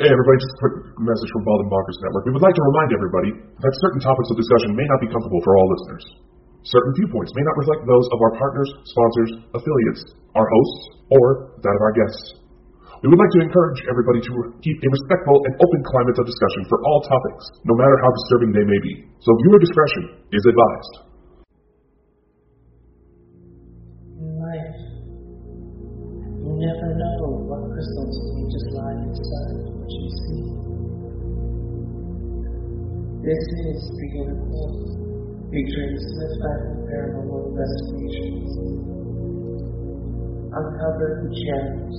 Hey everybody, just a quick message from Bald and Bonkers Network. We would like to remind everybody that certain topics of discussion may not be comfortable for all listeners. Certain viewpoints may not reflect those of our partners, sponsors, affiliates, our hosts, or that of our guests. We would like to encourage everybody to keep a respectful and open climate of discussion for all topics, no matter how disturbing they may be. So viewer discretion is advised. Life, you never know what crystals This is the universe, featuring the Smith Factor Paranormal Investigations. Uncover the gems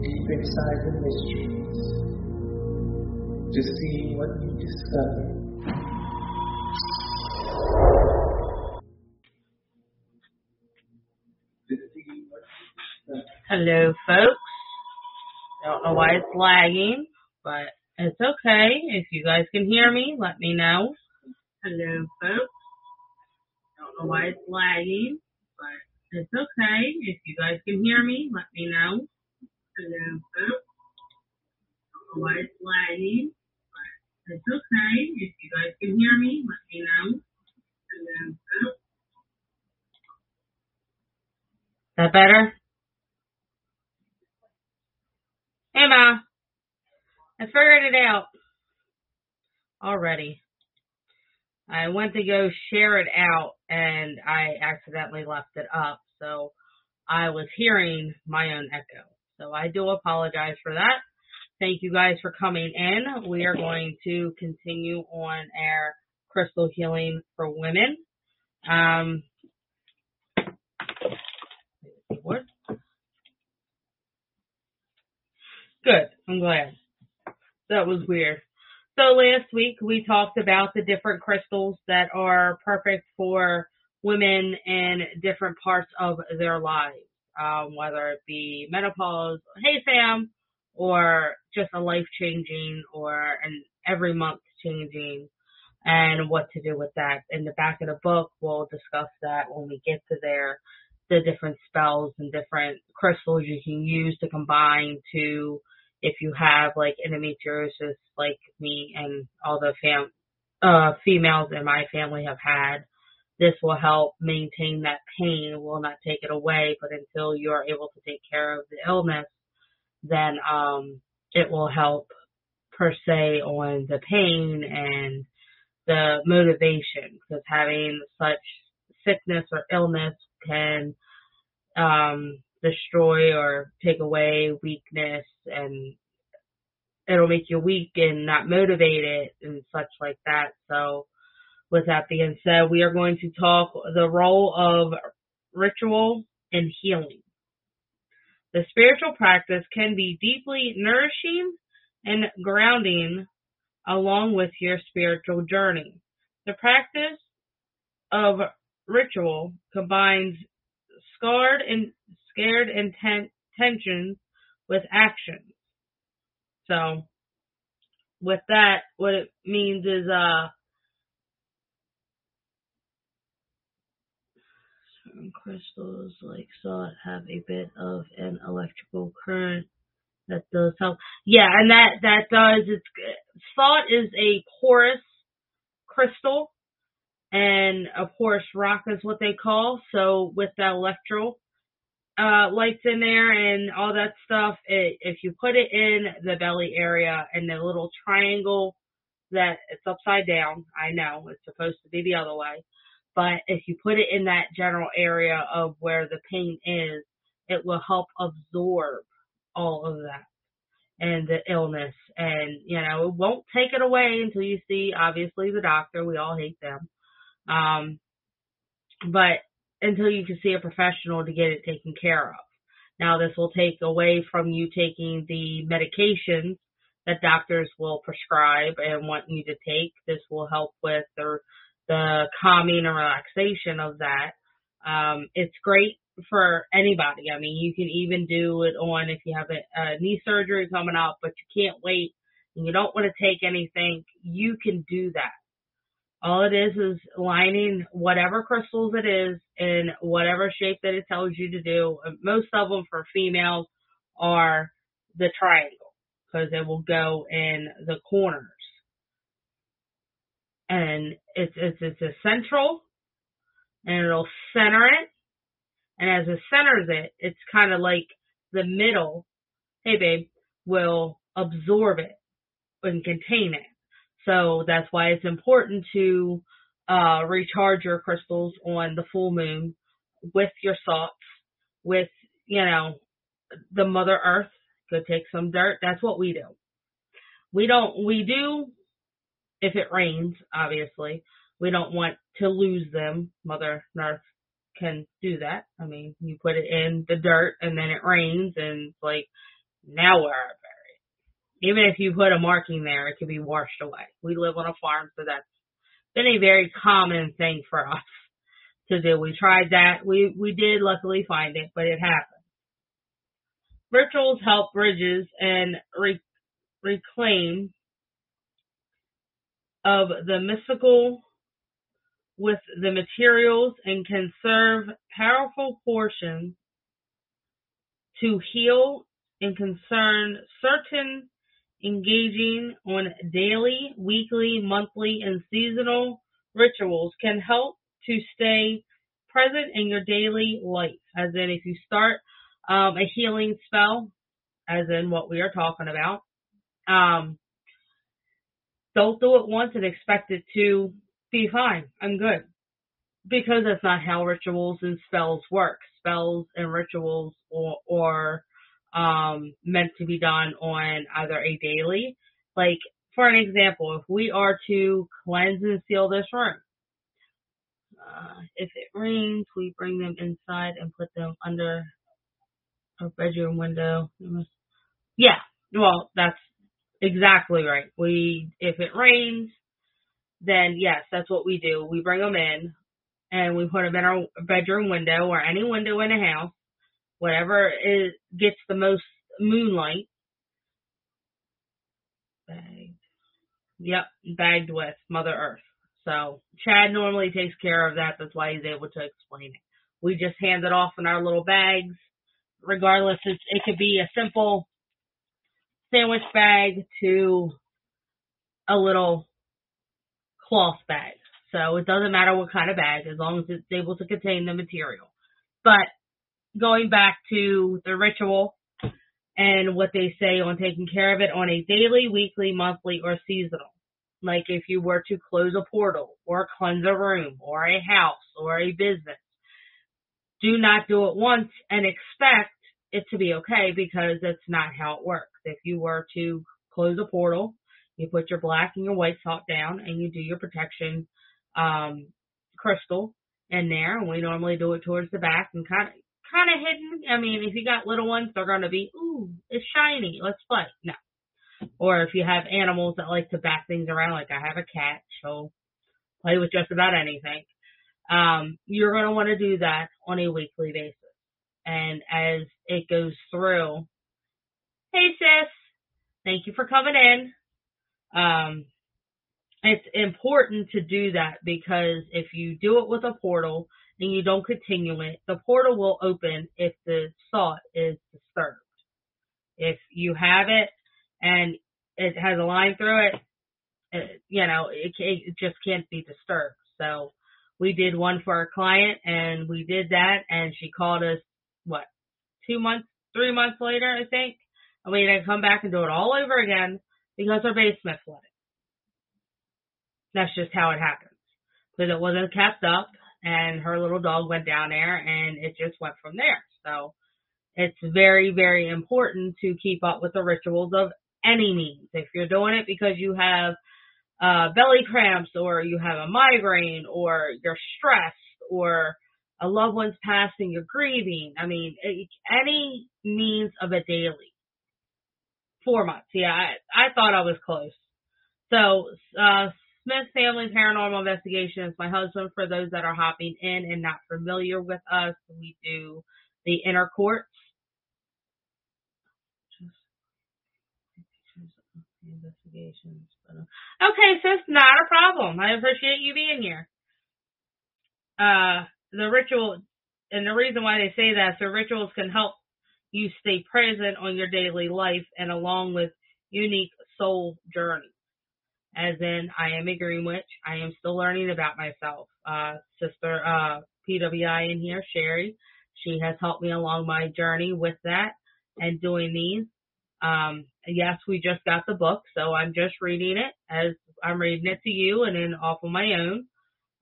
deep inside the mysteries to see what you discover. To see what you discover. Hello, folks. Don't know why it's lagging, but it's okay. If you guys can hear me, let me know. Hello, folks. Don't know why it's lagging, but it's okay. If you guys can hear me, let me know. Hello, folks. Don't know why it's lagging, but it's okay. If you guys can hear me, let me know. Hello, folks. That better? Hey, Ma. I figured it out already. I went to go share it out and I accidentally left it up. So I was hearing my own echo. So I do apologize for that. Thank you guys for coming in. We are going to continue on our crystal healing for women. Um, what? Good. I'm glad. That was weird. So last week we talked about the different crystals that are perfect for women in different parts of their lives, um, whether it be menopause, hey Sam, or just a life changing or an every month changing and what to do with that. In the back of the book, we'll discuss that when we get to there, the different spells and different crystals you can use to combine to if you have like endometriosis like me and all the fam uh females in my family have had this will help maintain that pain will not take it away but until you're able to take care of the illness then um it will help per se on the pain and the motivation because having such sickness or illness can um destroy or take away weakness and it'll make you weak and not motivated and such like that. So with that being said, we are going to talk the role of ritual and healing. The spiritual practice can be deeply nourishing and grounding along with your spiritual journey. The practice of ritual combines scarred and scared intent tensions with actions. So with that, what it means is uh certain crystals like salt have a bit of an electrical current that does help. Yeah, and that that does it's salt is a porous crystal and a porous rock is what they call. So with the electro uh lights in there and all that stuff, it, if you put it in the belly area and the little triangle that it's upside down, I know it's supposed to be the other way, but if you put it in that general area of where the pain is, it will help absorb all of that and the illness. And you know it won't take it away until you see obviously the doctor. We all hate them. Um but until you can see a professional to get it taken care of now this will take away from you taking the medications that doctors will prescribe and want you to take this will help with the the calming and relaxation of that um it's great for anybody. I mean, you can even do it on if you have a, a knee surgery coming up, but you can't wait and you don't want to take anything. You can do that. All it is is lining whatever crystals it is in whatever shape that it tells you to do. Most of them for females are the triangle. because it will go in the corners. And it's, it's, it's a central and it'll center it. And as it centers it, it's kind of like the middle, hey babe, will absorb it and contain it. So that's why it's important to uh, recharge your crystals on the full moon with your salts, with, you know, the Mother Earth. Go take some dirt. That's what we do. We don't, we do, if it rains, obviously, we don't want to lose them. Mother Earth can do that. I mean, you put it in the dirt and then it rains and it's like, now where are? Even if you put a marking there, it can be washed away. We live on a farm, so that's been a very common thing for us to do. We tried that. We, we did luckily find it, but it happened. Rituals help bridges and re- reclaim of the mystical with the materials and can serve powerful portions to heal and concern certain engaging on daily, weekly, monthly, and seasonal rituals can help to stay present in your daily life. As in, if you start um, a healing spell, as in what we are talking about, um, don't do it once and expect it to be fine. I'm good. Because that's not how rituals and spells work. Spells and rituals or, or um, meant to be done on either a daily, like for an example, if we are to cleanse and seal this room, uh, if it rains, we bring them inside and put them under a bedroom window. Yeah, well, that's exactly right. We, if it rains, then yes, that's what we do. We bring them in and we put them in our bedroom window or any window in a house, whatever is gets the most moonlight. Bagged. Yep, bagged with Mother Earth. So Chad normally takes care of that. That's why he's able to explain it. We just hand it off in our little bags. Regardless, it's, it could be a simple sandwich bag to a little cloth bag. So it doesn't matter what kind of bag as long as it's able to contain the material. But going back to the ritual and what they say on taking care of it on a daily, weekly, monthly, or seasonal. Like if you were to close a portal or cleanse a room or a house or a business, do not do it once and expect it to be okay because that's not how it works. If you were to close a portal, you put your black and your white salt down and you do your protection um, crystal in there. And we normally do it towards the back and kind of kind of hidden. I mean, if you got little ones, they're going to be, ooh, it's shiny. Let's play. No. Or if you have animals that like to bat things around, like I have a cat, she'll play with just about anything. Um, you're going to want to do that on a weekly basis. And as it goes through, hey sis, thank you for coming in. Um, it's important to do that because if you do it with a portal and you don't continue it, the portal will open if the thought is disturbed. If you have it and it has a line through it, it you know, it, it just can't be disturbed. So we did one for our client and we did that and she called us, what, two months, three months later, I think. And we had to come back and do it all over again because her basement flooded. That's just how it happens. Because it wasn't kept up and her little dog went down there and it just went from there. So it's very, very important to keep up with the rituals of any means. If you're doing it because you have uh, belly cramps or you have a migraine or you're stressed or a loved one's passing, you're grieving. I mean, any means of a daily. Four months. Yeah, I, I thought I was close. So, uh, Smith Family Paranormal Investigations, my husband, for those that are hopping in and not familiar with us, we do the inner courts. Investigations. Okay, sis, not a problem. I appreciate you being here. Uh, the ritual, and the reason why they say that, so rituals can help you stay present on your daily life and along with unique soul journey. As in, I am a green witch. I am still learning about myself. Uh, sister, uh, PWI in here, Sherry, she has helped me along my journey with that and doing these. Um, yes, we just got the book, so I'm just reading it as I'm reading it to you and then off of my own.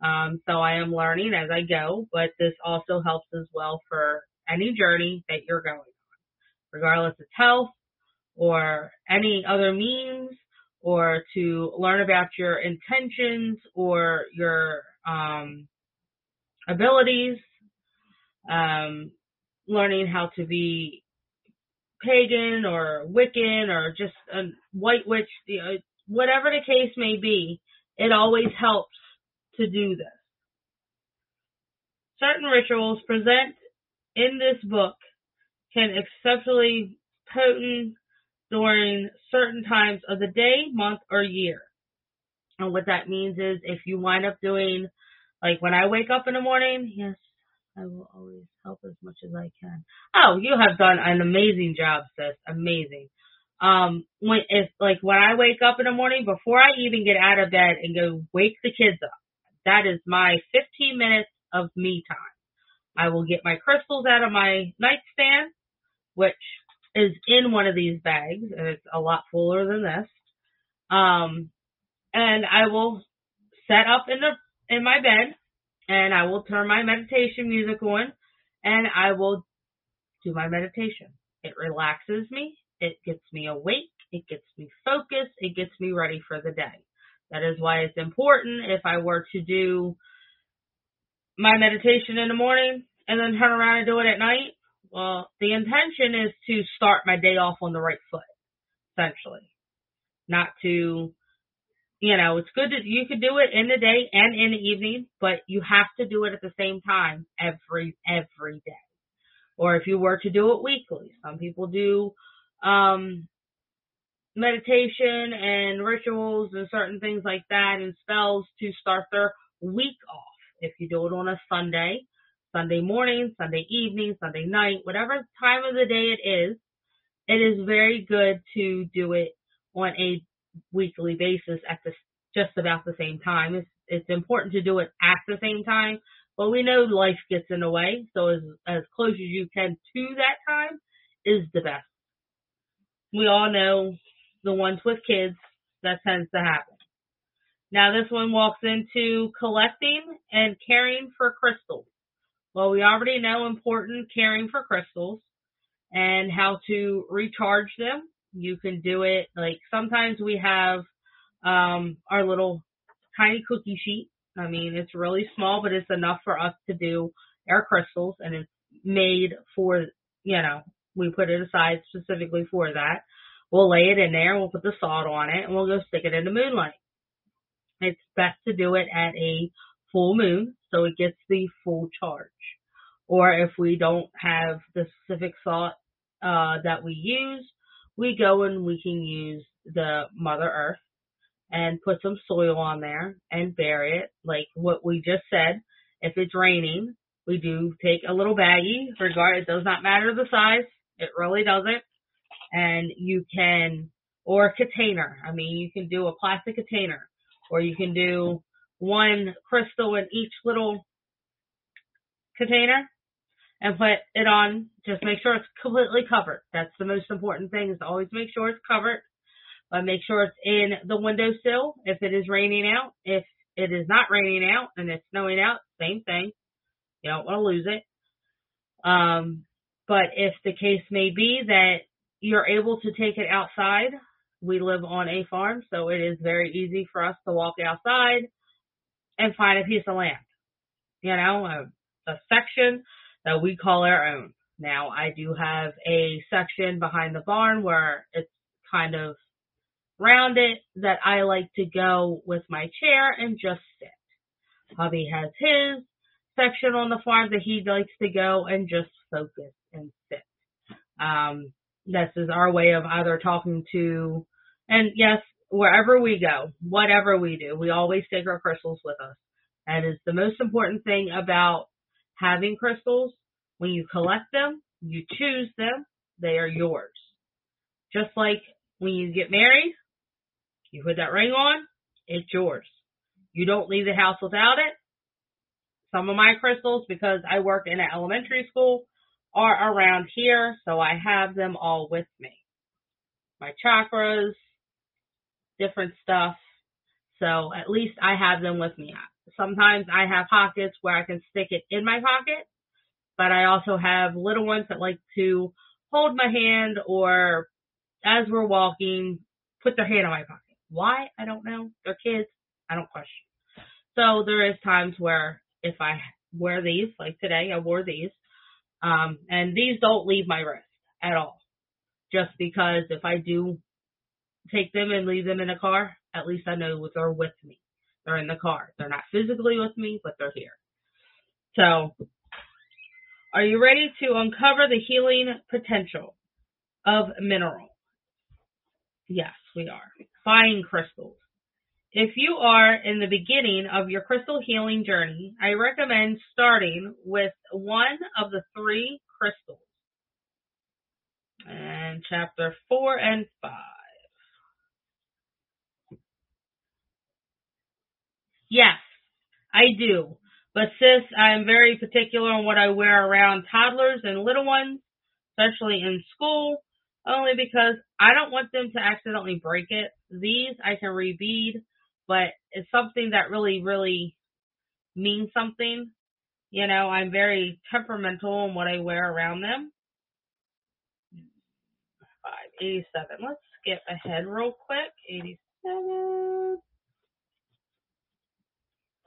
Um, so I am learning as I go, but this also helps as well for any journey that you're going on, regardless of health or any other means or to learn about your intentions or your um, abilities, um, learning how to be pagan or Wiccan or just a white witch, you know, whatever the case may be, it always helps to do this. Certain rituals present in this book can exceptionally potent during certain times of the day, month, or year. And what that means is if you wind up doing, like when I wake up in the morning, yes, I will always help as much as I can. Oh, you have done an amazing job, sis. Amazing. Um, when if like when I wake up in the morning before I even get out of bed and go wake the kids up, that is my 15 minutes of me time. I will get my crystals out of my nightstand, which is in one of these bags, and it's a lot fuller than this. Um, and I will set up in the in my bed, and I will turn my meditation music on, and I will do my meditation. It relaxes me. It gets me awake. It gets me focused. It gets me ready for the day. That is why it's important if I were to do my meditation in the morning and then turn around and do it at night. Well, the intention is to start my day off on the right foot, essentially. Not to, you know, it's good that you could do it in the day and in the evening, but you have to do it at the same time every, every day. Or if you were to do it weekly, some people do, um, meditation and rituals and certain things like that and spells to start their week off. If you do it on a Sunday, Sunday morning, Sunday evening, Sunday night, whatever time of the day it is, it is very good to do it on a weekly basis at the just about the same time. It's it's important to do it at the same time, but we know life gets in the way, so as as close as you can to that time is the best. We all know the ones with kids, that tends to happen. Now this one walks into collecting and caring for crystals. Well, we already know important caring for crystals and how to recharge them. You can do it like sometimes we have um, our little tiny cookie sheet. I mean, it's really small, but it's enough for us to do our crystals and it's made for, you know, we put it aside specifically for that. We'll lay it in there, we'll put the salt on it, and we'll go stick it in the moonlight. It's best to do it at a full moon so it gets the full charge. Or if we don't have the specific salt uh, that we use, we go and we can use the Mother Earth and put some soil on there and bury it, like what we just said. If it's raining, we do take a little baggie, regard it does not matter the size, it really doesn't and you can, or a container. I mean, you can do a plastic container, or you can do one crystal in each little container and put it on. Just make sure it's completely covered. That's the most important thing is always make sure it's covered. But make sure it's in the windowsill if it is raining out. If it is not raining out and it's snowing out, same thing. You don't want to lose it. Um, but if the case may be that you're able to take it outside. We live on a farm, so it is very easy for us to walk outside and find a piece of land. You know, a, a section that we call our own. Now, I do have a section behind the barn where it's kind of rounded that I like to go with my chair and just sit. Hubby has his section on the farm that he likes to go and just focus and sit. Um, this is our way of either talking to, and yes, wherever we go, whatever we do, we always take our crystals with us. That is the most important thing about having crystals. When you collect them, you choose them, they are yours. Just like when you get married, you put that ring on, it's yours. You don't leave the house without it. Some of my crystals, because I work in an elementary school, are around here, so I have them all with me. My chakras, different stuff. So at least I have them with me. Sometimes I have pockets where I can stick it in my pocket, but I also have little ones that like to hold my hand or as we're walking, put their hand in my pocket. Why? I don't know. They're kids. I don't question. So there is times where if I wear these, like today, I wore these, um, and these don't leave my wrist at all. Just because if I do take them and leave them in a car, at least I know they're with me. They're in the car. They're not physically with me, but they're here. So, are you ready to uncover the healing potential of mineral? Yes, we are. Fine crystals. If you are in the beginning of your crystal healing journey, I recommend starting with one of the three crystals. And chapter four and five. Yes, I do. But sis, I'm very particular on what I wear around toddlers and little ones, especially in school, only because I don't want them to accidentally break it. These I can rebead, but it's something that really, really means something. You know, I'm very temperamental in what I wear around them. 587. Let's skip ahead real quick. 87.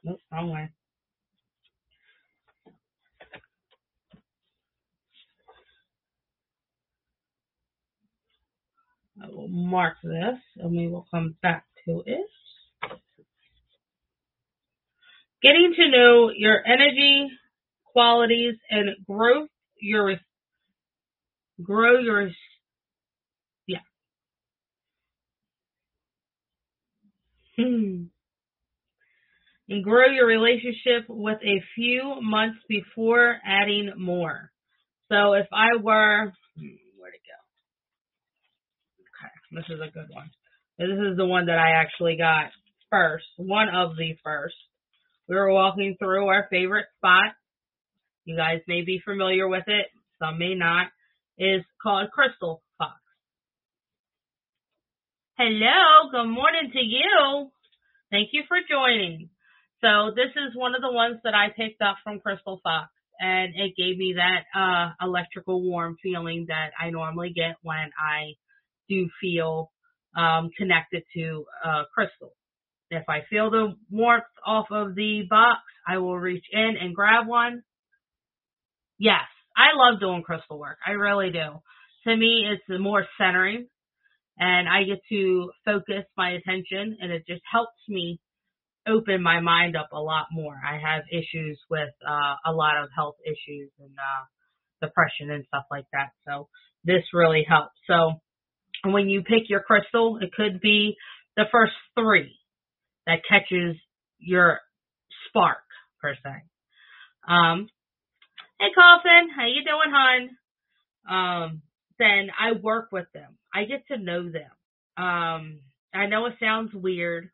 Nope, wrong way. I will mark this and we will come back to it. Getting to know your energy qualities and grow your grow your yeah. Hmm and grow your relationship with a few months before adding more. So if I were, hmm, where'd it go? Okay, this is a good one. This is the one that I actually got first, one of the first. We were walking through our favorite spot. You guys may be familiar with it, some may not. It is called Crystal Fox. Hello, good morning to you. Thank you for joining. So this is one of the ones that I picked up from Crystal Fox and it gave me that uh electrical warm feeling that I normally get when I do feel um connected to uh crystal. If I feel the warmth off of the box, I will reach in and grab one. Yes, I love doing crystal work. I really do. To me, it's more centering and I get to focus my attention and it just helps me open my mind up a lot more. I have issues with uh, a lot of health issues and uh, depression and stuff like that. So this really helps. So when you pick your crystal, it could be the first three that catches your spark per se. Um, hey Coffin, how you doing, hon? Um, then I work with them. I get to know them. Um, I know it sounds weird,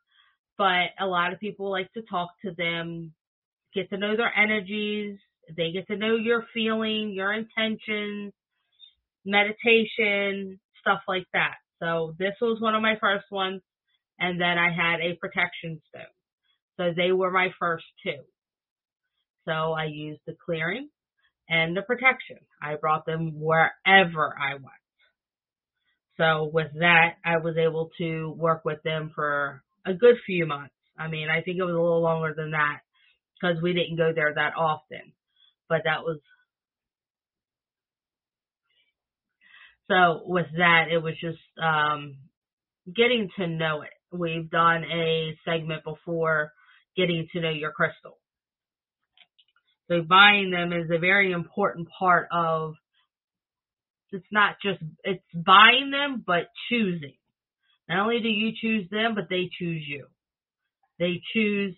but a lot of people like to talk to them, get to know their energies. They get to know your feeling, your intentions, meditation, stuff like that. So this was one of my first ones. And then I had a protection stone. So they were my first two. So I used the clearing and the protection. I brought them wherever I went. So with that, I was able to work with them for a good few months. I mean, I think it was a little longer than that because we didn't go there that often. But that was so with that it was just um getting to know it. We've done a segment before getting to know your crystal. So buying them is a very important part of it's not just it's buying them but choosing not only do you choose them, but they choose you. They choose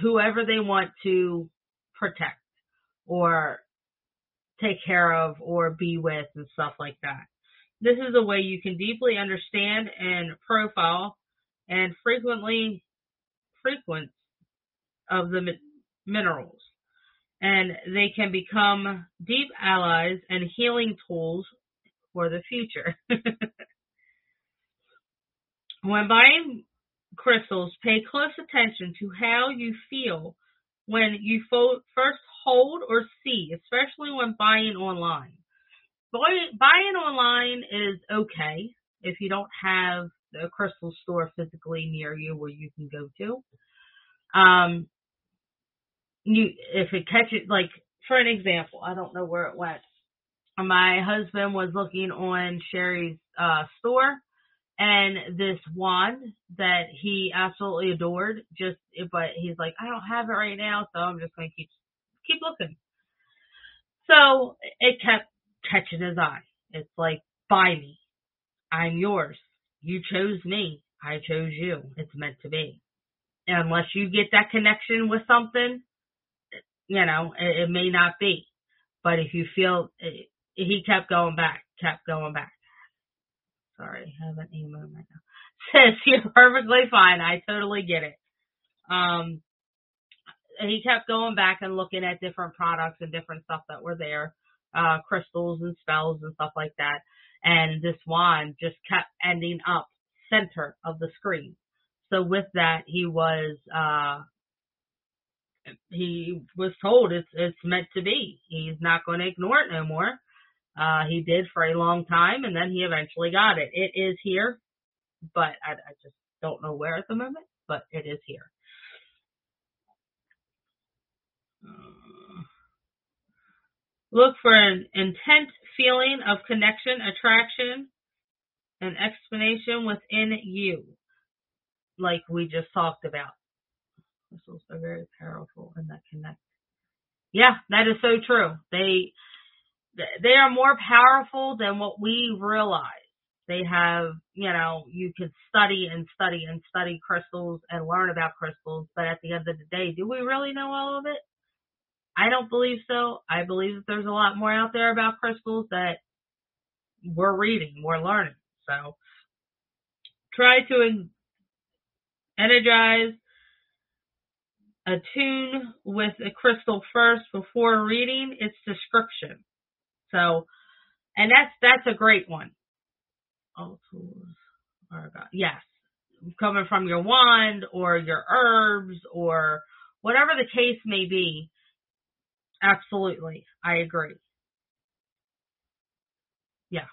whoever they want to protect or take care of or be with and stuff like that. This is a way you can deeply understand and profile and frequently frequent of the mi- minerals. And they can become deep allies and healing tools for the future. when buying crystals, pay close attention to how you feel when you fo- first hold or see, especially when buying online. Buy- buying online is okay if you don't have a crystal store physically near you where you can go to. Um, you if it catches like for an example, I don't know where it went. My husband was looking on Sherry's uh, store and this wand that he absolutely adored just but he's like i don't have it right now so i'm just going to keep keep looking. So it kept catching his eye. It's like buy me. I'm yours. You chose me. I chose you. It's meant to be. And unless you get that connection with something you know it, it may not be. But if you feel it, he kept going back kept going back Sorry, I have an emo right now. Says you're perfectly fine. I totally get it. Um, he kept going back and looking at different products and different stuff that were there, uh, crystals and spells and stuff like that. And this wand just kept ending up center of the screen. So with that, he was, uh, he was told it's, it's meant to be. He's not going to ignore it no more. Uh, he did for a long time, and then he eventually got it. It is here, but I, I just don't know where at the moment, but it is here. Look for an intense feeling of connection, attraction, and explanation within you, like we just talked about. Crystals are very powerful and that connect. Yeah, that is so true. They they are more powerful than what we realize. They have, you know, you could study and study and study crystals and learn about crystals, but at the end of the day, do we really know all of it? I don't believe so. I believe that there's a lot more out there about crystals that we're reading, we're learning. So try to energize, attune with a crystal first before reading its description. So, and that's that's a great one. All tools are. Yes, coming from your wand or your herbs or whatever the case may be. Absolutely, I agree. Yeah.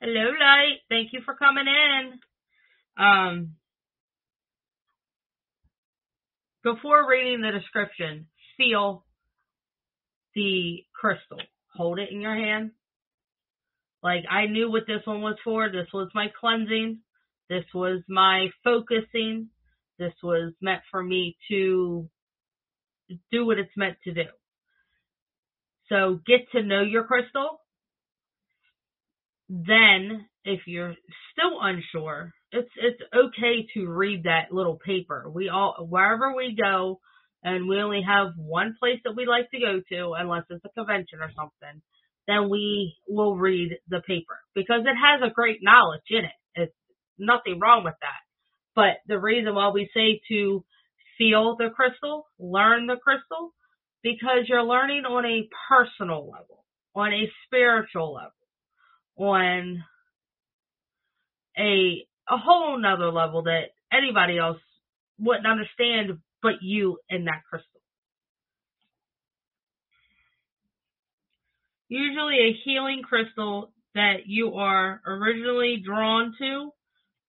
Hello, Light. Thank you for coming in. Um, before reading the description, feel the crystal. Hold it in your hand. Like I knew what this one was for. This was my cleansing. This was my focusing. This was meant for me to do what it's meant to do. So get to know your crystal. Then if you're still unsure, it's it's okay to read that little paper. We all wherever we go, and we only have one place that we like to go to, unless it's a convention or something, then we will read the paper because it has a great knowledge in it. It's nothing wrong with that. But the reason why we say to feel the crystal, learn the crystal, because you're learning on a personal level, on a spiritual level, on a a whole nother level that anybody else wouldn't understand but you and that crystal. Usually a healing crystal that you are originally drawn to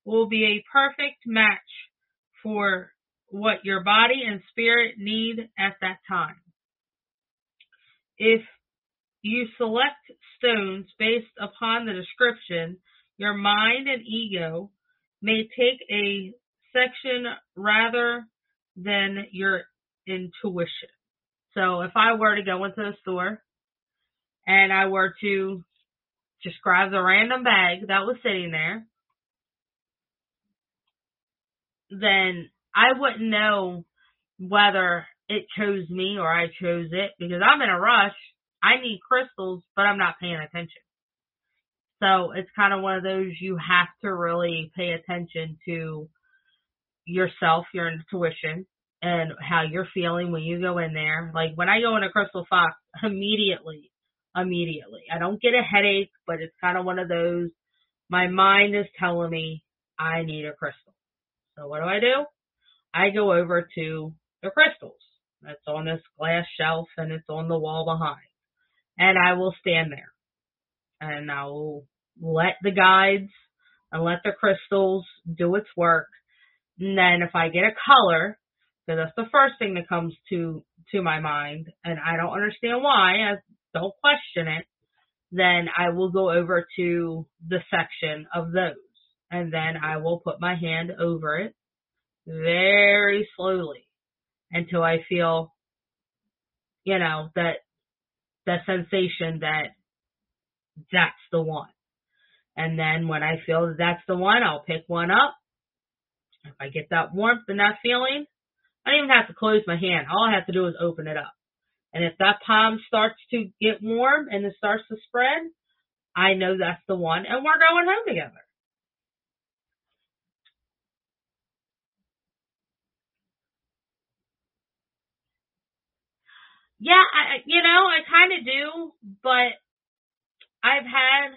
will be a perfect match for what your body and spirit need at that time. If you select stones based upon the description, your mind and ego may take a section rather than your intuition. So if I were to go into the store and I were to just grab the random bag that was sitting there, then I wouldn't know whether it chose me or I chose it because I'm in a rush. I need crystals, but I'm not paying attention. So it's kind of one of those you have to really pay attention to yourself, your intuition, and how you're feeling when you go in there. Like when I go in a Crystal Fox, immediately, immediately. I don't get a headache, but it's kind of one of those, my mind is telling me I need a crystal. So what do I do? I go over to the crystals. That's on this glass shelf and it's on the wall behind. And I will stand there and I will let the guides and let the crystals do its work. And then if I get a color, because that's the first thing that comes to to my mind, and I don't understand why, I don't question it, then I will go over to the section of those. And then I will put my hand over it very slowly until I feel, you know, that the sensation that that's the one. And then when I feel that that's the one, I'll pick one up. If I get that warmth and that feeling, I don't even have to close my hand. All I have to do is open it up. And if that palm starts to get warm and it starts to spread, I know that's the one and we're going home together. Yeah, I, you know, I kind of do, but I've had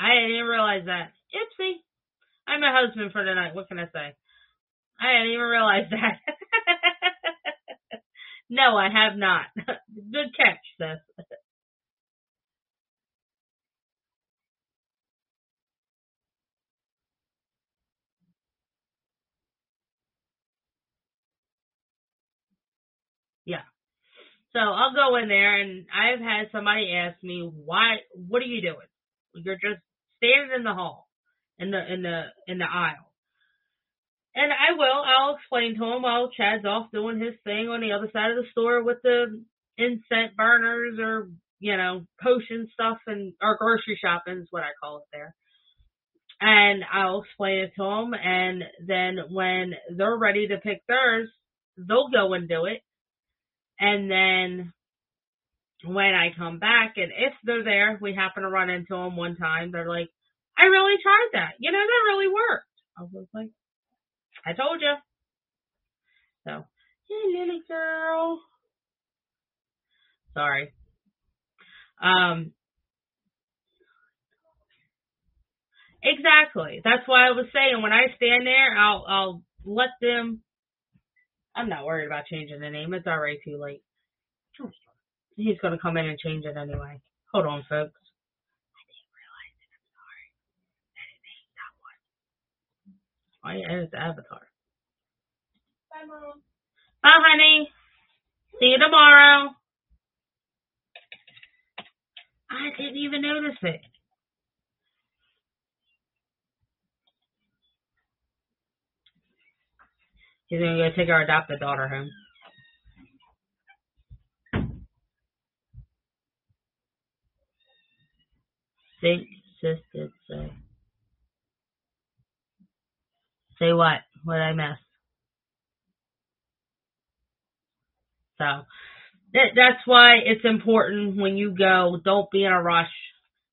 I didn't realize that. Ipsy. I'm a husband for tonight. What can I say? I didn't even realize that. no, I have not. Good catch, sis. yeah. So I'll go in there and I've had somebody ask me, why, what are you doing? You're just standing in the hall, in the, in the, in the aisle. And I will, I'll explain to him while Chad's off doing his thing on the other side of the store with the incense burners or, you know, potion stuff and, or grocery shopping is what I call it there. And I'll explain it to them and then when they're ready to pick theirs, they'll go and do it. And then when I come back and if they're there, we happen to run into them one time. They're like, I really tried that. You know, that really worked. I was like, I told you. So, hey, little girl. Sorry. Um, exactly. That's why I was saying when I stand there, I'll I'll let them. I'm not worried about changing the name. It's already too late. He's gonna come in and change it anyway. Hold on, folks. I didn't realize it. I'm sorry. That that one. Oh yeah, it's the avatar. Bye, Mom. Bye, honey. See you tomorrow. I didn't even notice it. He's gonna go take our adopted daughter home. Think sis did say. Say what? What I miss? So that, that's why it's important when you go, don't be in a rush.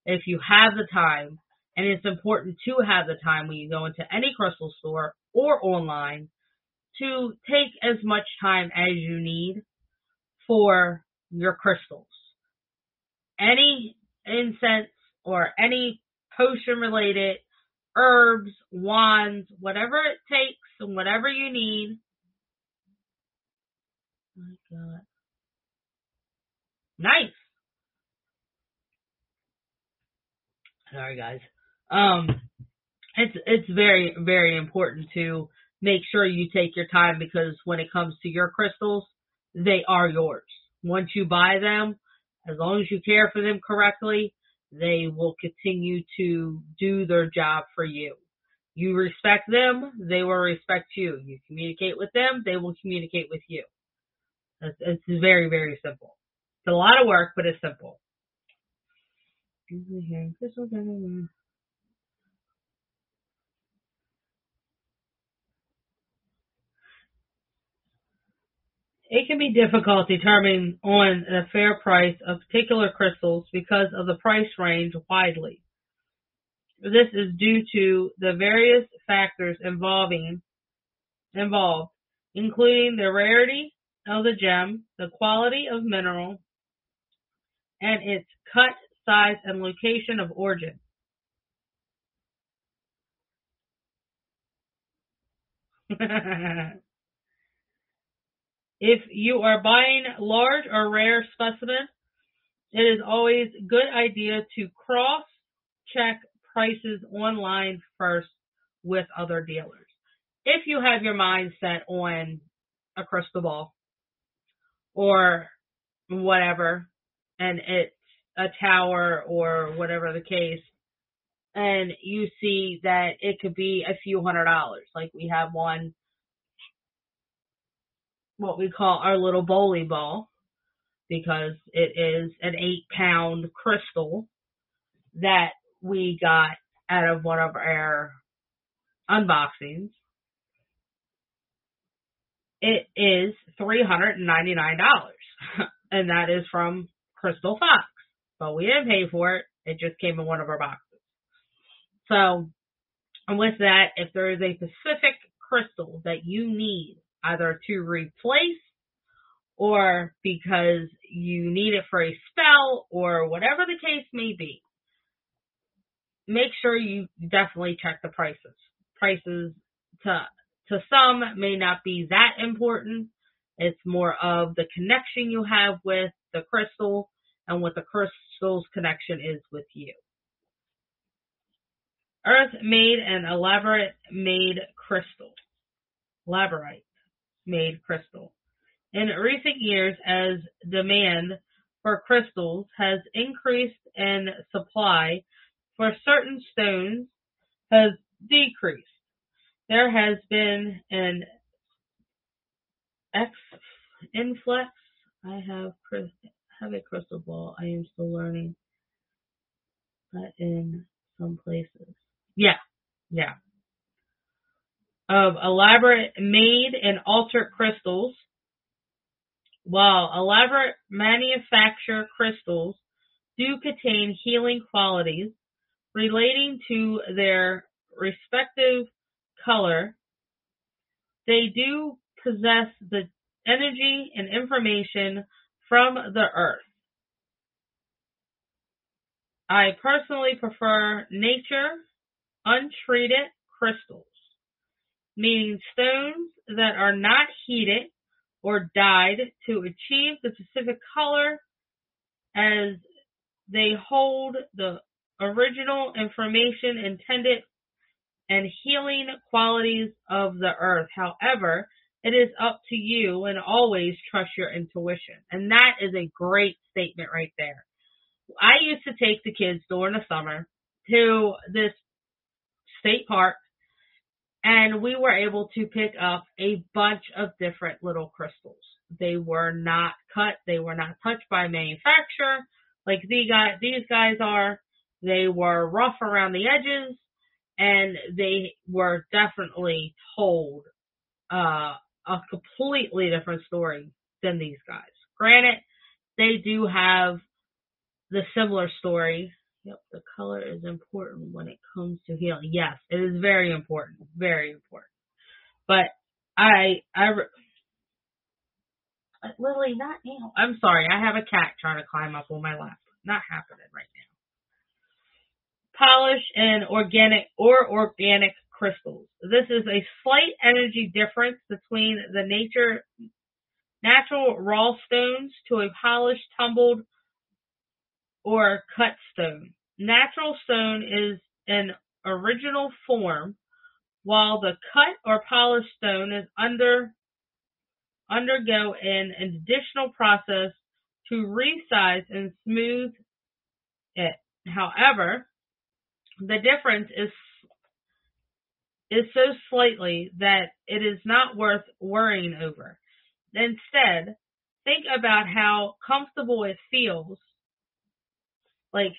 If you have the time, and it's important to have the time when you go into any crystal store or online to take as much time as you need for your crystals. Any incense or any potion related herbs, wands, whatever it takes and whatever you need. My God. Nice. Sorry guys. Um it's it's very, very important to make sure you take your time because when it comes to your crystals, they are yours. Once you buy them, as long as you care for them correctly, they will continue to do their job for you. You respect them, they will respect you. You communicate with them, they will communicate with you. It's, it's very, very simple. It's a lot of work, but it's simple. It can be difficult determining on a fair price of particular crystals because of the price range widely. This is due to the various factors involving involved, including the rarity of the gem, the quality of mineral, and its cut, size, and location of origin. if you are buying large or rare specimens, it is always a good idea to cross check prices online first with other dealers. If you have your mind set on a crystal ball or whatever, and it's a tower or whatever the case, and you see that it could be a few hundred dollars. Like we have one, what we call our little bowling ball, because it is an eight pound crystal that we got out of one of our unboxings. It is $399, and that is from Crystal Fox. But we didn't pay for it, it just came in one of our boxes. So, and with that, if there is a specific crystal that you need either to replace or because you need it for a spell or whatever the case may be, make sure you definitely check the prices. Prices to to some may not be that important. It's more of the connection you have with the crystal and what the crystal's connection is with you. Earth made an elaborate made crystal. Laborite made crystal. In recent years, as demand for crystals has increased and supply for certain stones has decreased. There has been an ex influx. I have have a crystal ball. I am still learning that in some places. Yeah, yeah. Of elaborate made and altered crystals, while elaborate manufactured crystals do contain healing qualities relating to their respective color, they do possess the energy and information from the earth. I personally prefer nature untreated crystals, meaning stones that are not heated or dyed to achieve the specific color as they hold the original information intended and healing qualities of the earth. However, it is up to you and always trust your intuition. And that is a great statement right there. I used to take the kids during the summer to this state park and we were able to pick up a bunch of different little crystals. They were not cut, they were not touched by manufacturer like these guys are. They were rough around the edges and they were definitely told uh, a completely different story than these guys. Granted, they do have the similar story. Yep, the color is important when it comes to healing. Yes, it is very important, very important. But I, I, uh, Lily, not now. I'm sorry, I have a cat trying to climb up on my lap. Not happening right now. Polish and organic or organic crystals. This is a slight energy difference between the nature natural raw stones to a polished, tumbled, or cut stone. Natural stone is an original form, while the cut or polished stone is under undergo an additional process to resize and smooth it. However, the difference is is so slightly that it is not worth worrying over. Instead, think about how comfortable it feels. Like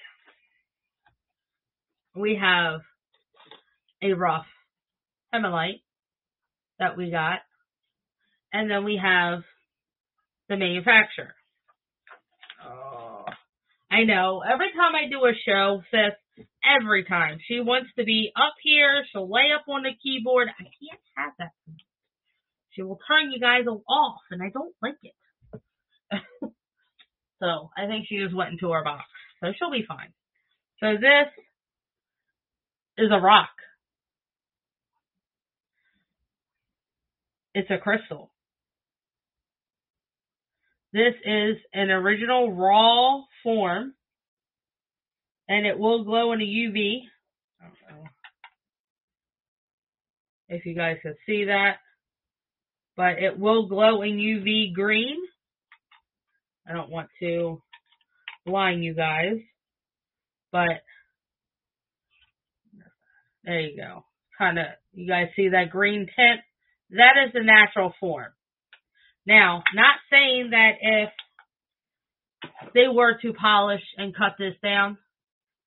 we have a rough hemolite that we got, and then we have the manufacturer. Oh, I know. Every time I do a show, sis, every time she wants to be up here. She'll lay up on the keyboard. I can't have that. She will turn you guys off, and I don't like it. so I think she just went into her box. So she'll be fine. So this is a rock. It's a crystal. This is an original raw form and it will glow in a UV. If you guys can see that, but it will glow in UV green. I don't want to blind you guys, but there you go. Kind of, you guys see that green tint? That is the natural form. Now, not saying that if they were to polish and cut this down,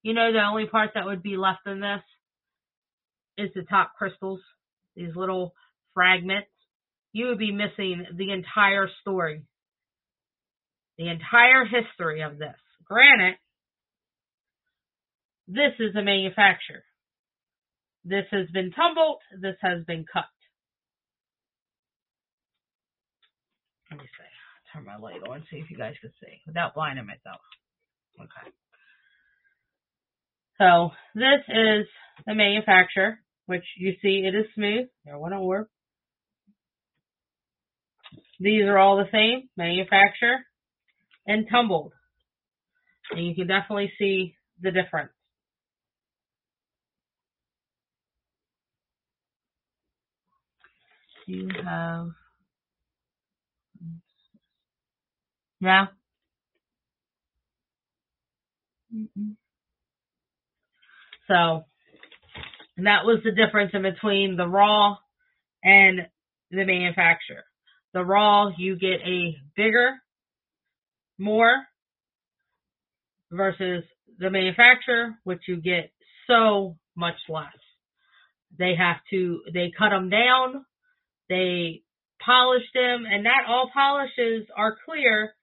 you know, the only part that would be left in this is the top crystals, these little fragments. You would be missing the entire story, the entire history of this. Granted, this is a manufacturer. This has been tumbled. This has been cut. Let me see. Turn my light on, see if you guys can see without blinding myself. Okay. So this is the manufacturer, which you see it is smooth. There one orb. These are all the same, manufacturer and tumbled. And you can definitely see the difference. You have Yeah. Mm-mm. So that was the difference in between the raw and the manufacturer. The raw, you get a bigger, more, versus the manufacturer, which you get so much less. They have to, they cut them down, they polish them, and not all polishes are clear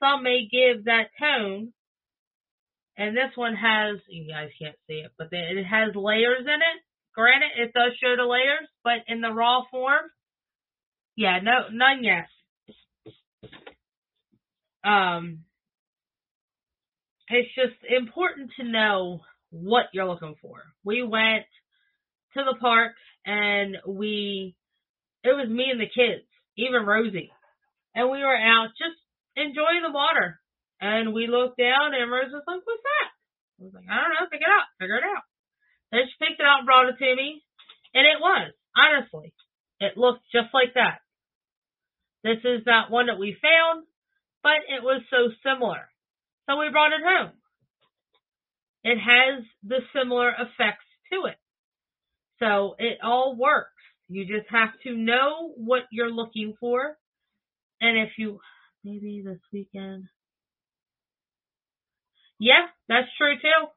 some may give that tone. And this one has, you guys can't see it, but it has layers in it. Granted, it does show the layers, but in the raw form, yeah, no, none yet. Um, it's just important to know what you're looking for. We went to the park and we, it was me and the kids, even Rosie, and we were out just enjoying the water. And we looked down and Rose was like, what's that? I was like, I don't know, pick it up, figure it out. Then she picked it out and brought it to me. And it was, honestly. It looked just like that. This is that one that we found, but it was so similar. So we brought it home. It has the similar effects to it. So it all works. You just have to know what you're looking for. And if you maybe this weekend. Yeah, that's true too.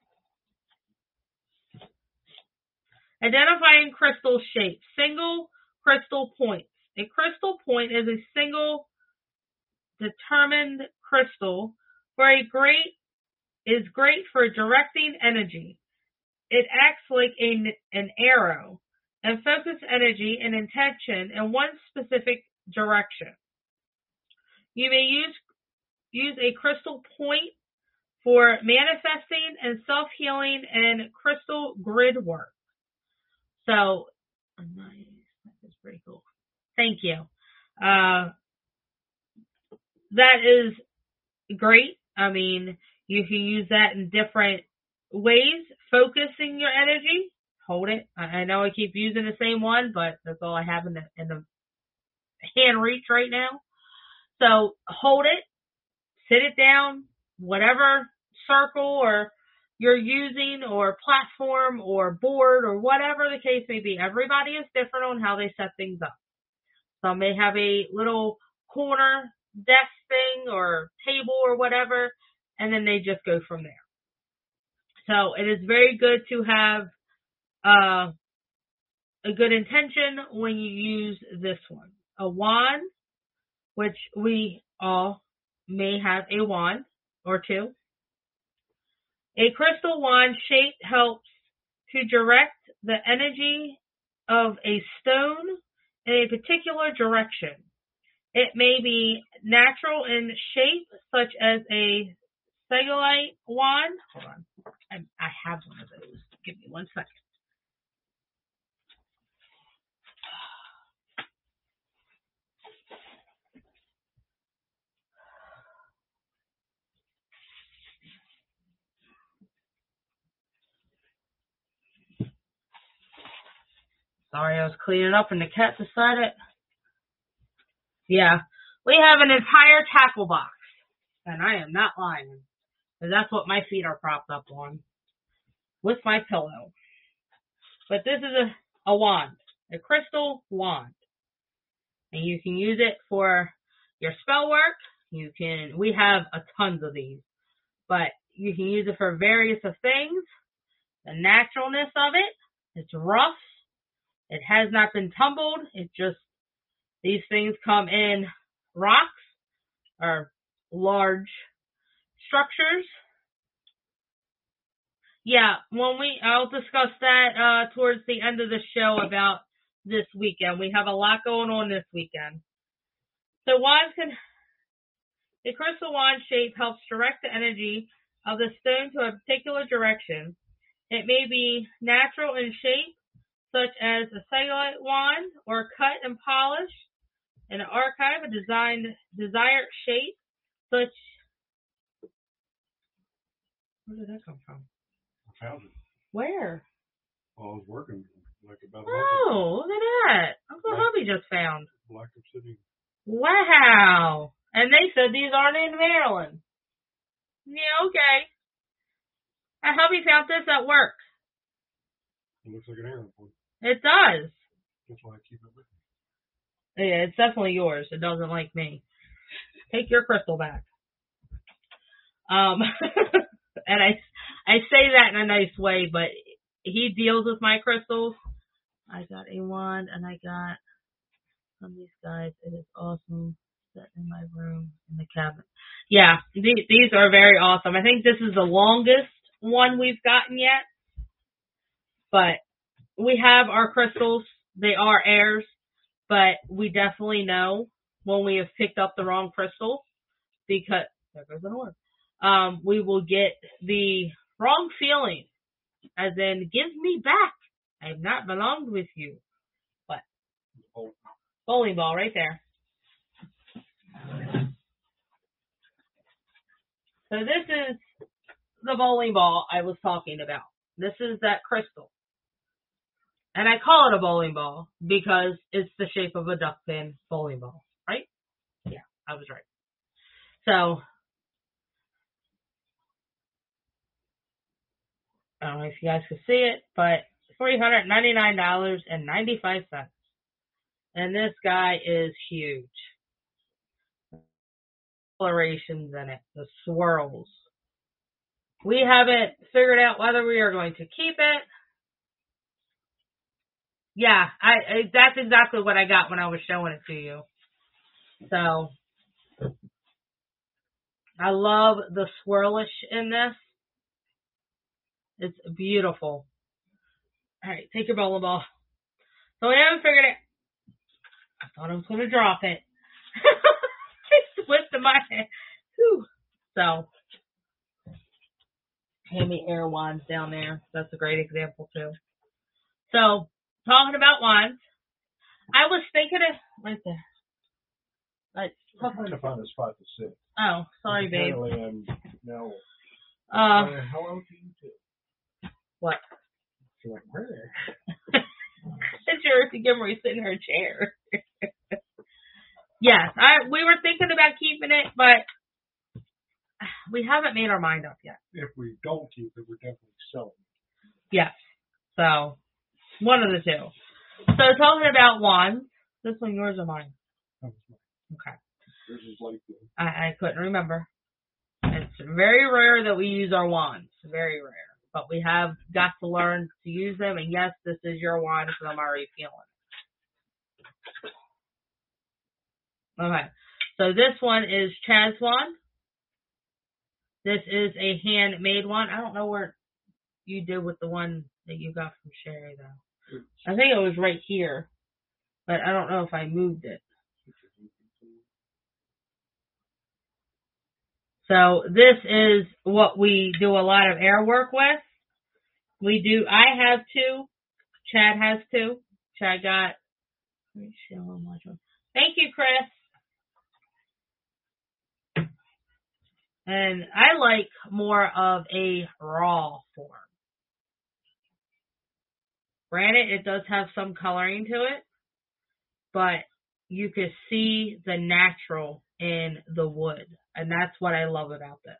Identifying crystal shapes. Single crystal points. A crystal point is a single determined crystal where a great is great for directing energy. It acts like a, an arrow and focus energy and intention in one specific direction. You may use use a crystal point for manifesting and self healing and crystal grid work. So. That is pretty cool. Thank you. Uh, that is great. I mean, you can use that in different ways. Focusing your energy, hold it. I know I keep using the same one, but that's all I have in the in the hand reach right now. So hold it, sit it down, whatever circle or you're using or platform or board or whatever the case may be. Everybody is different on how they set things up. Some may have a little corner desk thing or table or whatever, and then they just go from there. So it is very good to have uh, a good intention when you use this one. A wand which we all may have a wand or two. A crystal wand shape helps to direct the energy of a stone in a particular direction. It may be natural in shape, such as a selenite wand. Hold on. I, have one of those. Give me one second. Sorry, I was cleaning up and the cat decided. Yeah, we have an entire tackle box, and I am not lying, that's what my feet are propped up on with my pillow. But this is a, a wand, a crystal wand, and you can use it for your spell work. You can. We have a tons of these, but you can use it for various of things. The naturalness of it, it's rough. It has not been tumbled. It just these things come in rocks or large structures. Yeah, when we I'll discuss that uh towards the end of the show about this weekend. We have a lot going on this weekend. So wands can the crystal wand shape helps direct the energy of the stone to a particular direction. It may be natural in shape such as a selenite wand or cut and polish in an archive a designed desired shape such where did that come from? I found it Where? while I was working like about Oh, look at that. Uncle Right. Hubby just found. Black City. Wow. And they said these aren't in Maryland. Yeah, okay. And hubby found this at work. It looks like an one. It does. That's why I keep it with me. Yeah, it's definitely yours. It doesn't like me. Take your crystal back. Um, and I, I say that in a nice way, but he deals with my crystals. I got a wand and I got some of these guys. It is awesome. Set in my room in the cabin. Yeah, these, these are very awesome. I think this is the longest one we've gotten yet. But we have our crystals. They are airs but we definitely know when we have picked up the wrong crystal because there goes an orb. Um, we will get the wrong feeling, as in give me back. I have not belonged with you. Oh, bowling ball right there. So this is the bowling ball I was talking about. This is that crystal. And I call it a bowling ball because it's the shape of a duck pin bowling ball, right? Yeah, I was right. So, I don't know if you guys can see it, but $399.95. And this guy is huge. Colorations in it, the swirls. We haven't figured out whether we are going to keep it. Yeah, I, I that's exactly what I got when I was showing it to you. So I love the swirlish in this. It's beautiful. All right, take your bowling ball. So I haven't figured it. I thought I was going to drop it. it slipped in my hand. Whew. So, Hammy air wands down there. That's a great example too. So, talking about wands, I was thinking of right there. Like, I'm trying to find a spot to sit. oh, sorry, babe. Apparently I'm now. Uh, hello to you too. what? She's like, where? It's yours to give her sit in her chair. yes, I we were thinking about keeping it, but we haven't made our mind up yet. If we don't keep it, we're definitely selling it. Yes. So one of the two. So talking about wands, this one yours or mine? That was my- Okay. This is like the I, I couldn't remember. It's very rare that we use our wands. Very rare. But we have got to learn to use them. And yes, this is your wand because I'm already feeling it. Okay. So this one is Chad's wand. This is a handmade one. I don't know where you did with the one that you got from Sherry though. I think it was right here, but I don't know if I moved it. So this is what we do a lot of air work with. We do, I have two. Chad has two. Chad got, let me. Thank you, Chris. And I like more of a raw form. Granted, it does have some coloring to it, but you can see the natural in the wood. And that's what I love about this.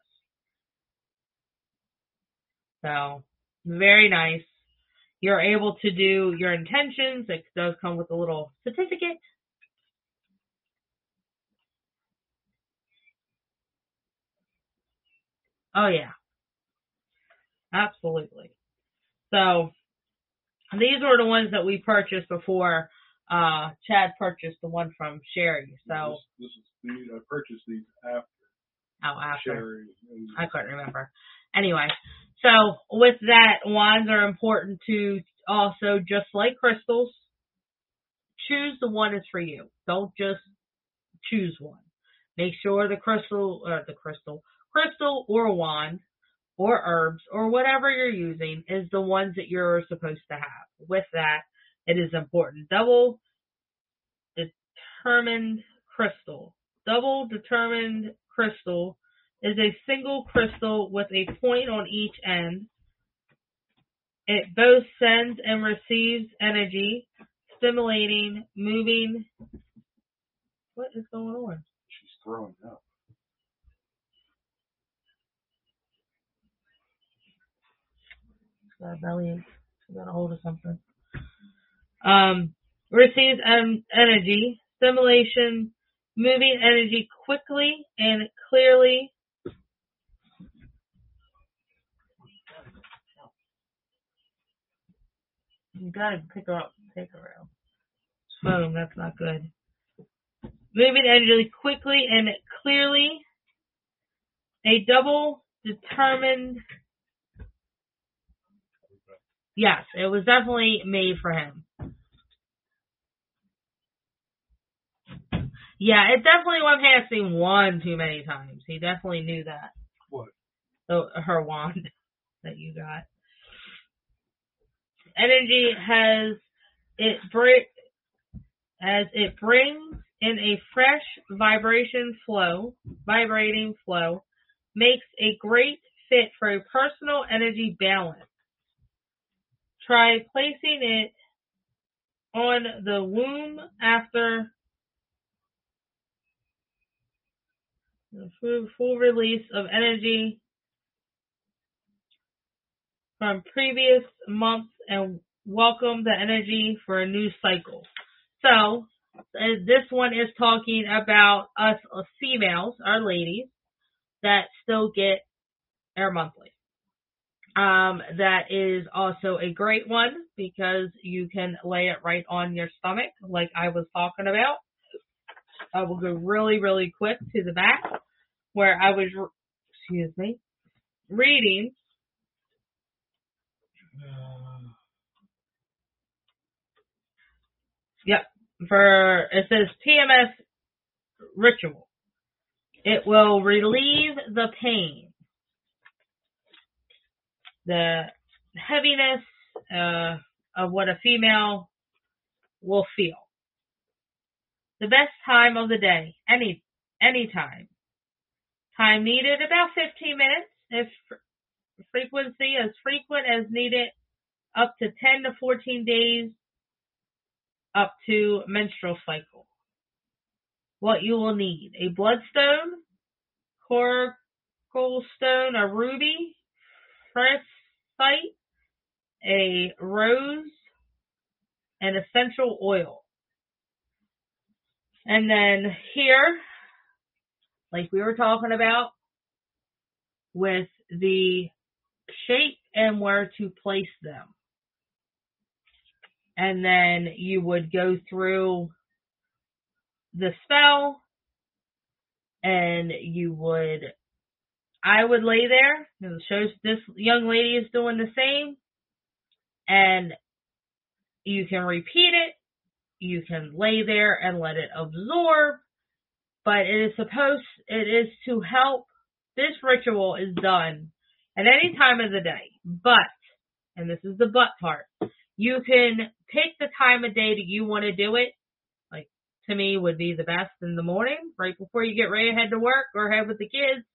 So, very nice. You're able to do your intentions. It does come with a little certificate. Oh yeah. Absolutely. So these were the ones that we purchased before uh Chad purchased the one from Sherry. So This, this is these, I purchased these after oh after Sherry. I couldn't remember. Anyway, so with that, wands are important to also, just like crystals, choose the one that's for you. Don't just choose one. Make sure the crystal, or the crystal, crystal or wand, or herbs, or whatever you're using is the ones that you're supposed to have. With that, it is important. Double determined crystal. Double determined crystal is a single crystal with a point on each end. It both sends and receives energy, stimulating, moving. What is going on? She's throwing up. Got a bellyache. Got a hold of something. Um, receives um, energy, stimulation, moving energy quickly and clearly. You gotta pick her up, take her out. Phone, that's not good. Moving energy quickly and clearly. A double determined Yes, it was definitely made for him. Yeah, it definitely went past him one too many times. He definitely knew that. What? The, her wand that you got. Energy has it bring as it brings in a fresh vibration flow, vibrating flow, makes a great fit for a personal energy balance. Try placing it on the womb after the full, release of energy from previous months and welcome the energy for a new cycle. So, this one is talking about us uh, females, our ladies, that still get our monthly. Um, that is also a great one because you can lay it right on your stomach, like I was talking about. I will go really, really quick to the back where I was, re- excuse me, reading. Yep, for it says PMS ritual. It will relieve the pain the heaviness uh, of what a female will feel. The best time of the day, any any time. Time needed about 15 minutes. If frequency as frequent as needed, up to 10 to 14 days, up to menstrual cycle. What you will need: a bloodstone, coracle stone, a ruby, site, a rose, and essential oil. And then here, like we were talking about, with the shape and where to place them. And then you would go through the spell and you would, I would lay there. It shows this young lady is doing the same, and you can repeat it. You can lay there and let it absorb, but it is supposed, it is to help. This ritual is done at any time of the day, but, and this is the but part, you can pick the time of day that you want to do it. Like, to me, would be the best in the morning, right before you get ready to head to work or head with the kids,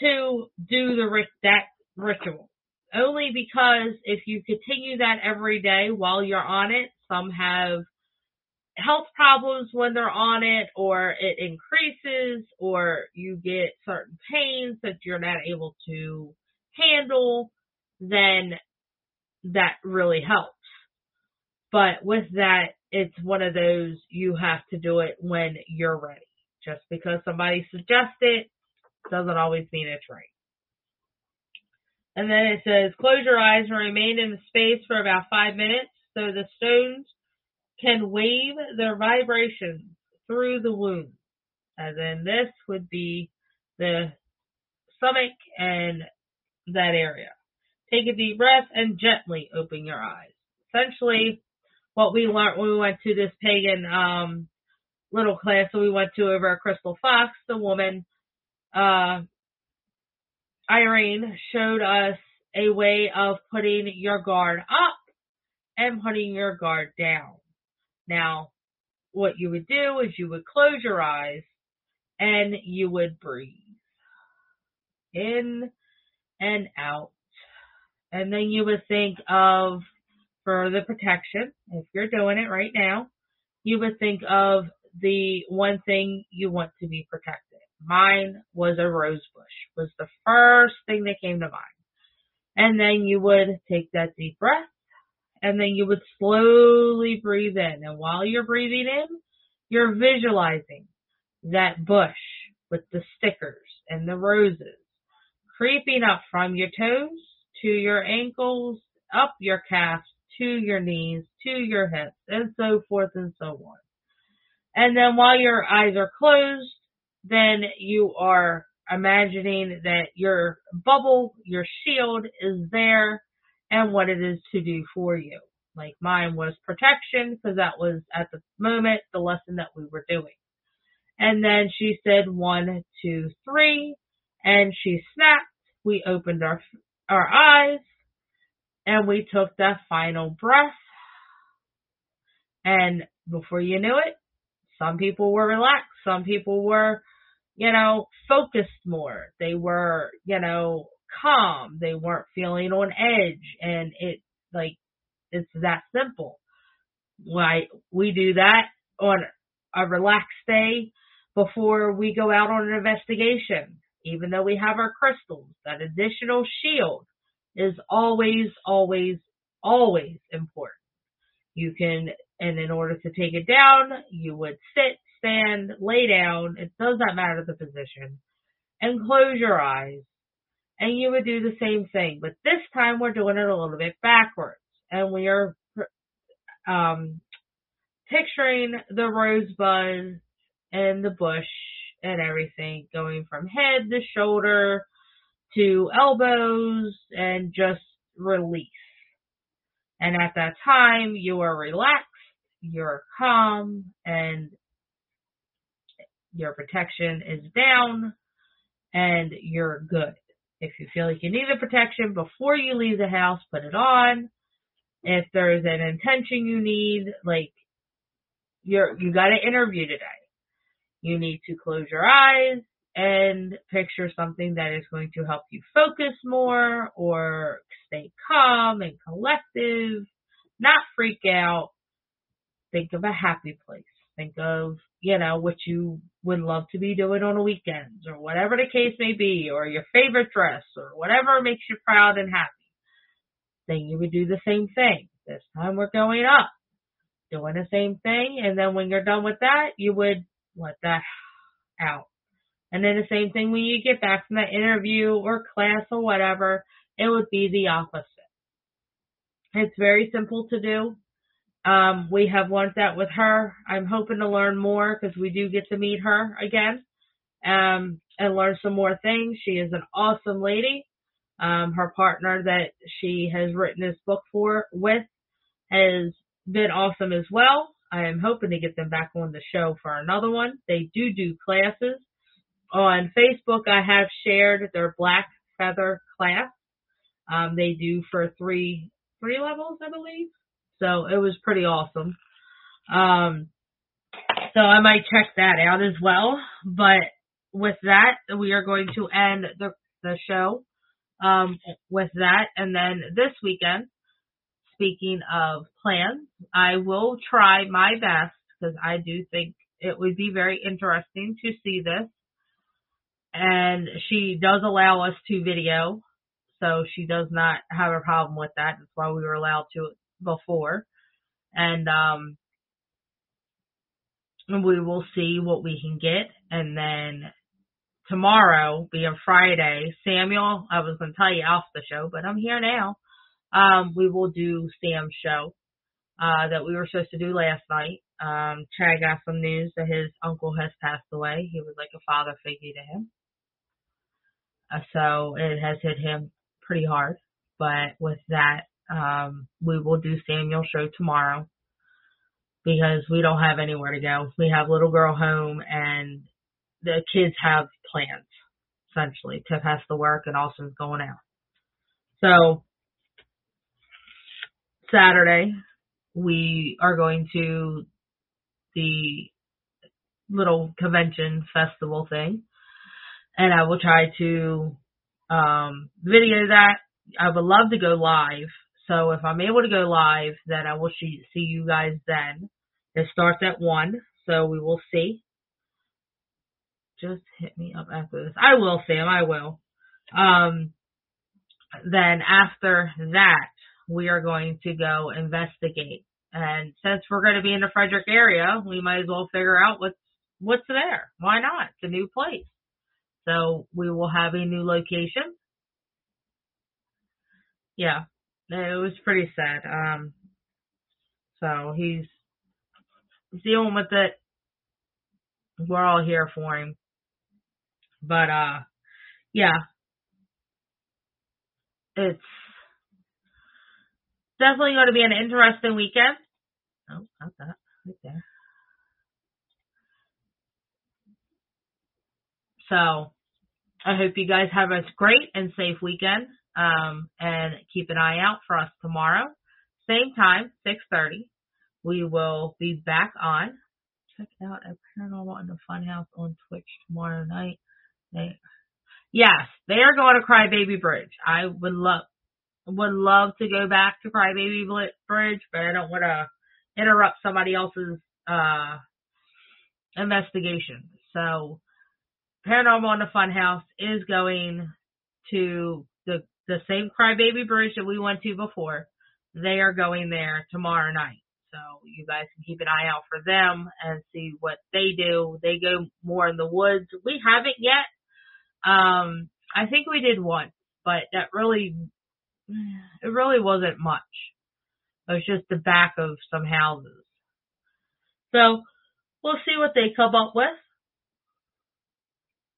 to do the that ritual. Only because if you continue that every day while you're on it, some have health problems when they're on it, or it increases, or you get certain pains that you're not able to handle, then that really helps. But with that, it's one of those you have to do it when you're ready. Just because somebody suggests it doesn't always mean it's right. And then it says, close your eyes and remain in the space for about five minutes so the stones can wave their vibrations through the wound. As in this would be the stomach and that area. Take a deep breath and gently open your eyes. Essentially, what we learned when we went to this pagan um, little class that we went to over at Crystal Fox, the woman, uh, Irene, showed us a way of putting your guard up and putting your guard down. Now, what you would do is you would close your eyes and you would breathe in and out. And then you would think of, for the protection, if you're doing it right now, you would think of the one thing you want to be protected. Mine was a rose bush, was the first thing that came to mind. And then you would take that deep breath and then you would slowly breathe in. And while you're breathing in, you're visualizing that bush with the stickers and the roses creeping up from your toes to your ankles, up your calves, to your knees, to your hips, and so forth and so on. And then while your eyes are closed, then you are imagining that your bubble, your shield is there and what it is to do for you. Like mine was protection because that was at the moment the lesson that we were doing. And then she said one, two, three, and she snapped. We opened our our eyes and we took that final breath. And before you knew it, some people were relaxed. Some people were, you know, focused more. They were, you know, calm. They weren't feeling on edge. And it, like, it's that simple. Why we do that on a relaxed day before we go out on an investigation. Even though we have our crystals, that additional shield is always, always, always important. You can, and in order to take it down, you would sit, stand, lay down. It does not matter the position and close your eyes and you would do the same thing. But this time we're doing it a little bit backwards and we are, um, picturing the rosebud and the bush and everything going from head to shoulder to elbows and just release. And at that time, you are relaxed, you're calm, and your protection is down, and you're good. If you feel like you need the protection before you leave the house, put it on. If there's an intention you need, like you're you got an interview today, you need to close your eyes and picture something that is going to help you focus more or stay calm and collective, not freak out. Think of a happy place. Think of, you know, what you would love to be doing on the weekends or whatever the case may be or your favorite dress or whatever makes you proud and happy. Then you would do the same thing. This time we're going up, doing the same thing. And then when you're done with that, you would let that out and then the same thing when you get back from that interview or class or whatever, it would be the opposite. It's very simple to do. Um, we have learned that with her. I'm hoping to learn more because we do get to meet her again. um, and learn some more things. She is an awesome lady. Um, her partner that she has written this book for with has been awesome as well. I am hoping to get them back on the show for another one. They do do classes. On Facebook, I have shared their Black Feather class. Um, they do for three three levels, I believe. So it was pretty awesome. Um, so I might check that out as well. But with that, we are going to end the the show um, with that, and then this weekend. Speaking of plans, I will try my best because I do think it would be very interesting to see this. And she does allow us to video, so she does not have a problem with that. That's why we were allowed to before. And um we will see what we can get and then tomorrow being Friday, Samuel, I was gonna tell you off the show, but I'm here now. Um, we will do Sam's show uh, that we were supposed to do last night. Um, Chad got some news that his uncle has passed away. He was like a father figure to him. Uh, so it has hit him pretty hard. But with that, um, we will do Samuel's show tomorrow because we don't have anywhere to go. We have little girl home and the kids have plans essentially. Tiff has to work and Austin's going out. So Saturday, we are going to the little convention festival thing, and I will try to um, video that. I would love to go live, so if I'm able to go live, then I will see, you guys then. It starts at one, so we will see. Just hit me up after this. I will, Sam. I will. Um, then after that, we are going to go investigate. And since we're going to be in the Frederick area, we might as well figure out what's what's there. Why not? It's a new place. So we will have a new location. Yeah, it was pretty sad. Um, so he's dealing with it. We're all here for him. But uh, yeah, it's definitely going to be an interesting weekend. Oh, not that. Right there. So, I hope you guys have a great and safe weekend. Um, and keep an eye out for us tomorrow. Same time, 6.30. We will be back on. Check out a Paranormal in the Funhouse on Twitch tomorrow night. They, yes, they are going to Crybaby Bridge. I would love, would love to go back to Crybaby Bridge, but I don't want to interrupt somebody else's uh, investigation. So, Paranormal in the Funhouse is going to the same Crybaby Bridge that we went to before. They are going there tomorrow night. So you guys can keep an eye out for them and see what they do. They go more in the woods. We haven't yet. Um, I think we did once, but that really it really wasn't much. It was just the back of some houses. So we'll see what they come up with.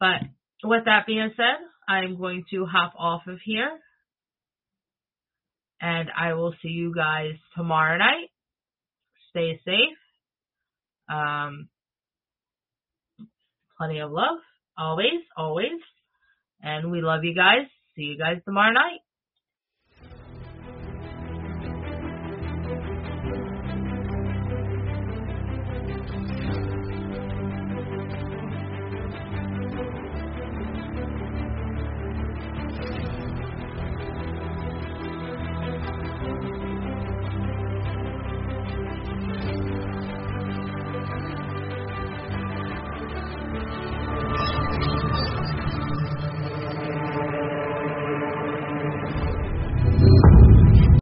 But with that being said, I'm going to hop off of here. And I will see you guys tomorrow night. Stay safe. Um, plenty of love. Always, always. And we love you guys. See you guys tomorrow night.